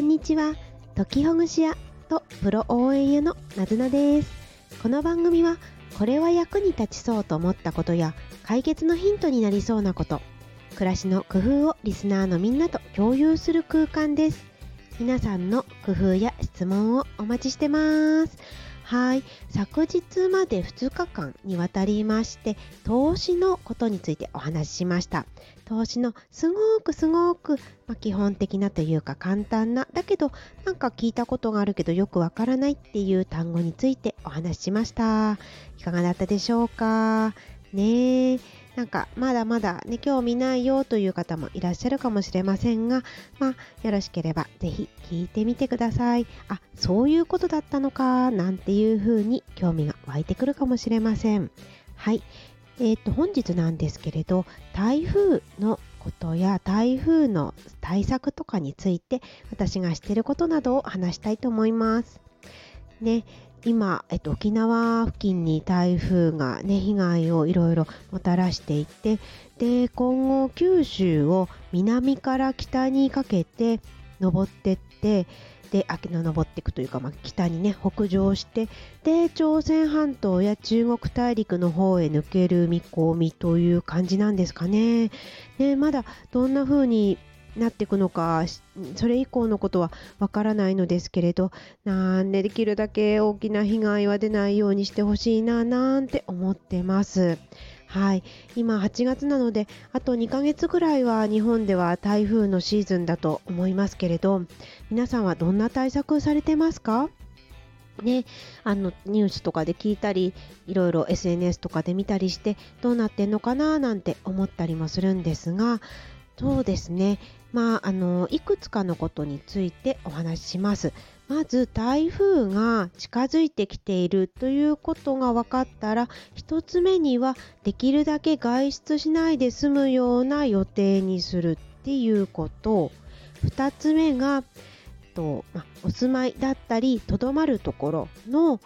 んにちは。時ほぐし屋とプロ応援屋のなずなです。この番組はこれは役に立ちそうと思ったことや解決のヒントになりそうなこと暮らしの工夫をリスナーのみんなと共有する空間です。皆さんの工夫や質問をお待ちしてます。はい。昨日まで2日間にわたりまして、投資のことについてお話ししました。投資のすごくすごく、まあ、基本的なというか簡単な、だけどなんか聞いたことがあるけどよくわからないっていう単語についてお話ししました。いかがだったでしょうか？ねえ。なんかまだまだね、興味ないよという方もいらっしゃるかもしれませんが、まあ、よろしければぜひ聞いてみてください。あ、そういうことだったのか、なんていう風に興味が湧いてくるかもしれません。はい。えっ、と、本日なんですけれど、台風のことや台風の対策とかについて私がしてることなどを話したいと思います。ね、今、えっと、沖縄付近に台風がね、被害をいろいろもたらしていて、で、今後九州を南から北にかけて登ってって、で、秋の登っていくというか、まあ、北にね、北上して、で、朝鮮半島や中国大陸の方へ抜ける見込みという感じなんですかね。ね、まだどんな風になっていくのか、それ以降のことはわからないのですけれど、なんでできるだけ大きな被害は出ないようにしてほしいな、なんて思ってます。はい。今8月なので、あと2ヶ月ぐらいは日本では台風のシーズンだと思いますけれど、皆さんはどんな対策されてますか？ね、あのニュースとかで聞いたりいろいろ SNS とかで見たりしてどうなってんのかななんて思ったりもするんですがそうですね。まあ、あの、いくつかのことについてお話しします。まず、台風が近づいてきているということが分かったら、一つ目には、できるだけ外出しないで済むような予定にするっていうこと。二つ目が、とまお住まいだったり、とどまるところの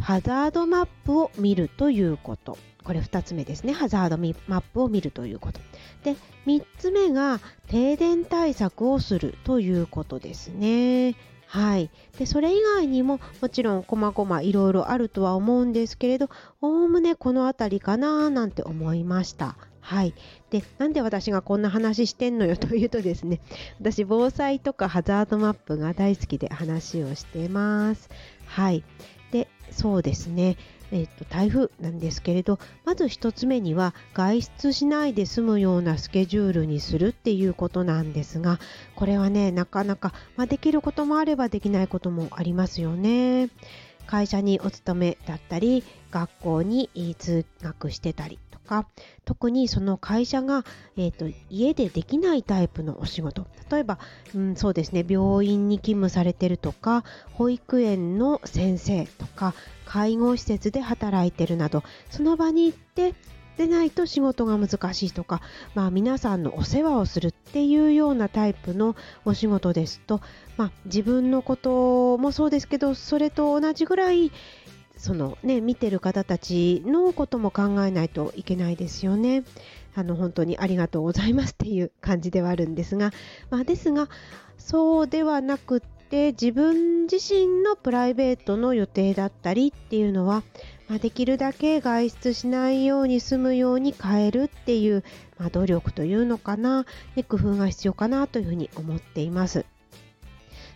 ハザードマップを見るということ。これ2つ目ですね。ハザードマップを見るということ。で、3つ目が停電対策をするということですね。はい。で、それ以外にももちろん細々いろいろあるとは思うんですけれど、おおむねこの辺りかななんて思いました。はい。で、なんで私がこんな話してんのよというとですね、私防災とかハザードマップが大好きで話をしてます。はい。そうですね。えっと、台風なんですけれど、まず1つ目には外出しないで済むようなスケジュールにするっていうことなんですが、これはね、なかなか、まあ、できることもあればできないこともありますよね。会社にお勤めだったり、学校に通学してたりか、特にその会社が、えーと、家でできないタイプのお仕事。例えば、うん、そうですね、病院に勤務されてるとか、保育園の先生とか、介護施設で働いてるなど、その場に行ってでないと仕事が難しいとか、まあ、皆さんのお世話をするっていうようなタイプのお仕事ですと、まあ、自分のこともそうですけどそれと同じぐらいそのね見てる方たちのことも考えないといけないですよね。あの本当にありがとうございますっていう感じではあるんですが、まあ、ですがそうではなくって自分自身のプライベートの予定だったりっていうのはまあ、できるだけ外出しないように済むように変えるっていう、まあ、努力というのかな、ね、工夫が必要かなというふうに思っています。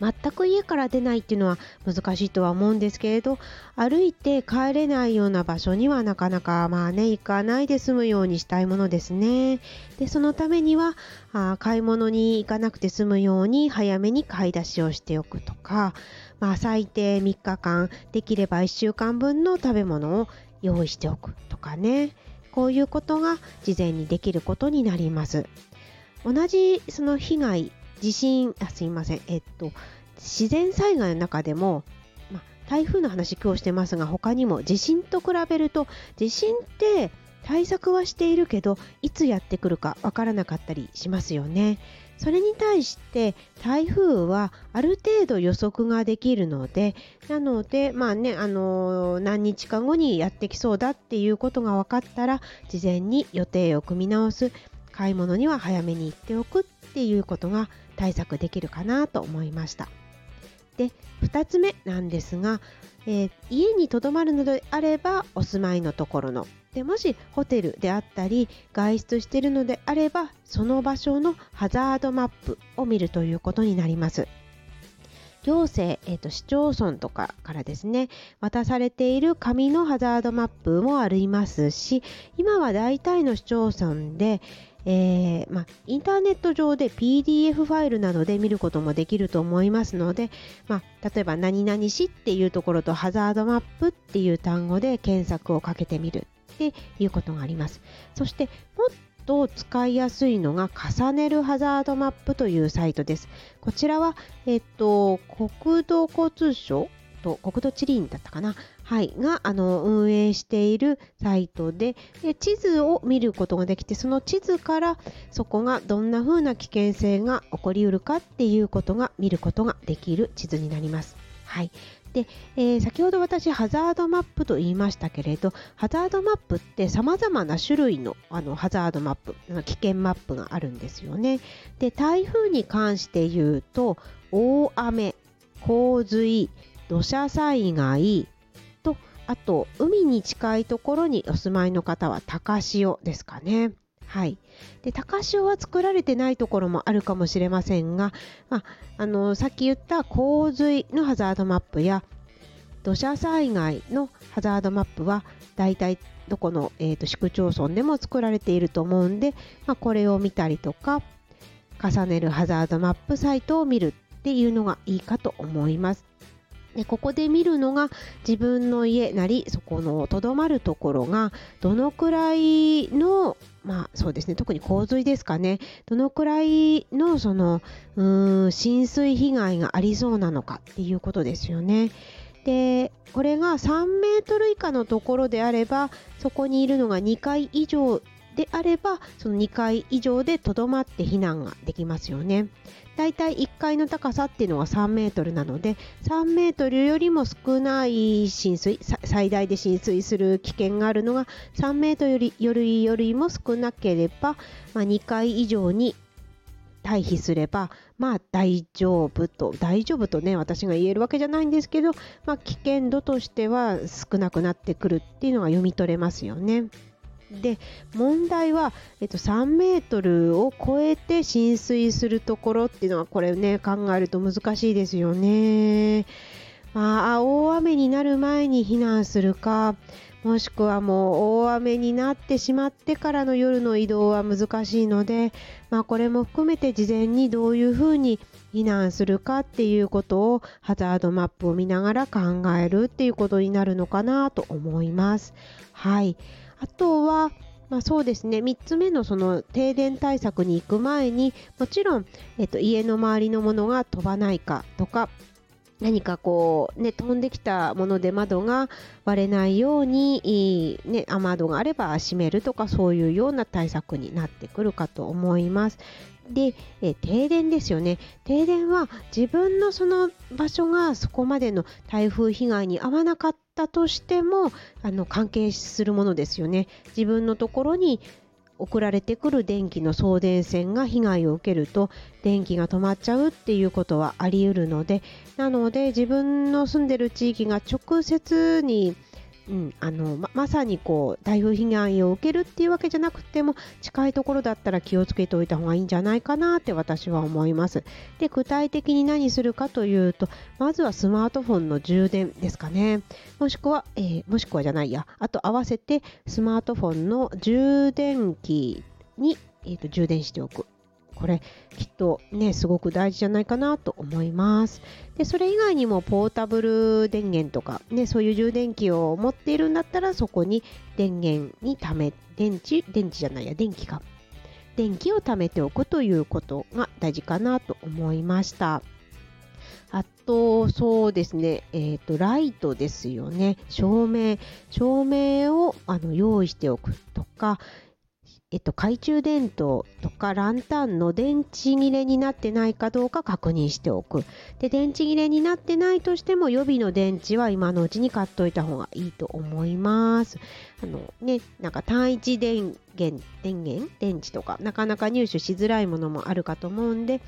全く家から出ないっていうのは難しいとは思うんですけれど歩いて帰れないような場所にはなかなかまあね行かないで済むようにしたいものですね。でそのためにはあ買い物に行かなくて済むように早めに買い出しをしておくとかまあ、最低3日間できれば1週間分の食べ物を用意しておくとかね。こういうことが事前にできることになります。同じその被害地震あすいませんえっと自然災害の中でも、ま、台風の話今日してますが他にも地震と比べると地震って対策はしているけどいつやってくるかわからなかったりしますよね。それに対して台風はある程度予測ができるのでなのでまあねあのー、何日か後にやってきそうだっていうことが分かったら事前に予定を組み直す買い物には早めに行っておくっていうことが対策できるかなと思いました。で2つ目なんですが、えー、家にとどまるのであればお住まいのところのでもしホテルであったり外出しているのであればその場所のハザードマップを見るということになります。行政、えーと、市町村とかからですね渡されている紙のハザードマップもありますし今は大体の市町村で、えー、ま、インターネット上で PDF ファイルなどで見ることもできると思いますので、ま、例えば何々市っていうところとハザードマップっていう単語で検索をかけてみるっていうことがあります。そしてもっと使いやすいのが重ねるハザードマップというサイトです。こちらは、えっと、国土交通省と国土地理院だったかな、はい、があの運営しているサイトでで地図を見ることができてその地図からそこがどんな風な危険性が起こりうるかっていうことが見ることができる地図になります。はい、で、えー、先ほど私ハザードマップと言いましたけれどハザードマップってさまざまな種類のあのハザードマップ危険マップがあるんですよね。で台風に関して言うと大雨洪水土砂災害あと海に近いところにお住まいの方は高潮ですかね。はい、で高潮は作られてないところもあるかもしれませんが、まあ、あのさっき言った洪水のハザードマップや土砂災害のハザードマップはだいたいどこの、えーと、市区町村でも作られていると思うんで、まあ、これを見たりとか重ねるハザードマップサイトを見るっていうのがいいかと思います。でここで見るのが自分の家なりそこのとどまるところがどのくらいのまあそうですね特に洪水ですかねどのくらいのそのうーん浸水被害がありそうなのかっていうことですよね。でこれが3メートル以下のところであればそこにいるのが2階以上であればその2階以上でとどまって避難ができますよね。だいたい1階の高さっていうのは3メートルなので3メートルよりも少ない浸水最大で浸水する危険があるのが3メートルよりよりよりも少なければ、まあ、2階以上に退避すればまあ大丈夫と大丈夫とね私が言えるわけじゃないんですけど、まあ、危険度としては少なくなってくるっていうのが読み取れますよね。で問題は、えっと、3メートルを超えて浸水するところっていうのはこれね考えると難しいですよね。まあ、大雨になる前に避難するかもしくはもう大雨になってしまってからの夜の移動は難しいので、まあ、これも含めて事前にどういうふうに避難するかっていうことをハザードマップを見ながら考えるっていうことになるのかなと思います。はいあとはまあ、そうですね3つ目のその停電対策に行く前にもちろん、えっと、家の周りのものが飛ばないかとか何かこうね飛んできたもので窓が割れないように、ね、雨窓があれば閉めるとかそういうような対策になってくるかと思います。で、え停電ですよね停電は自分のその場所がそこまでの台風被害に遭わなかったとしてもあの関係するものですよね自分のところに送られてくる電気の送電線が被害を受けると電気が止まっちゃうっていうことはありうるのでなので自分の住んでる地域が直接にうん、あのままさにこう台風被害を受けるっていうわけじゃなくても近いところだったら気をつけておいた方がいいんじゃないかなって私は思います。で具体的に何するかというとまずはスマートフォンの充電ですかね。もしくは、えー、もしくはじゃないや。あと合わせてスマートフォンの充電器に、えーと充電しておく。これきっとねすごく大事じゃないかなと思いますでそれ以外にもポータブル電源とかねそういう充電器を持っているんだったらそこに電源にため電池電池じゃないや電気か電気を貯めておくということが大事かなと思いましたあと、そうですね、えっ、ー、と、ライトですよね。照明。照明をあの用意しておくとか、えっと、懐中電灯とかランタンの電池切れになってないかどうか確認しておく。で、電池切れになってないとしても予備の電池は今のうちに買っといた方がいいと思います。あのね、なんか単一電源電源？電池とか。なかなか入手しづらいものもあるかと思うんで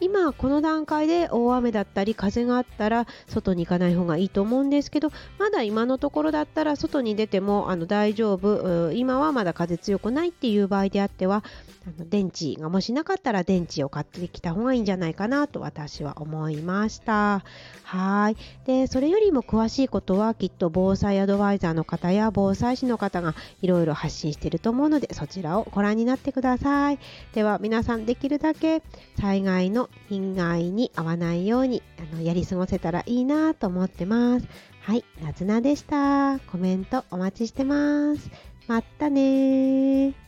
今この段階で大雨だったり風があったら外に行かない方がいいと思うんですけどまだ今のところだったら外に出てもあの大丈夫。今はまだ風強くないっていう場合であってはあの電池がもしなかったら電池を買ってきた方がいいんじゃないかなと私は思いました。はい。でそれよりも詳しいことはきっと防災アドバイザーの方や防災士の方がいろいろ発信してると思うのでそちらをご覧になってください。では皆さんできるだけ災害の被害に遭わないようにあのやり過ごせたらいいなと思ってます。はいなずなでした。コメントお待ちしてます。またね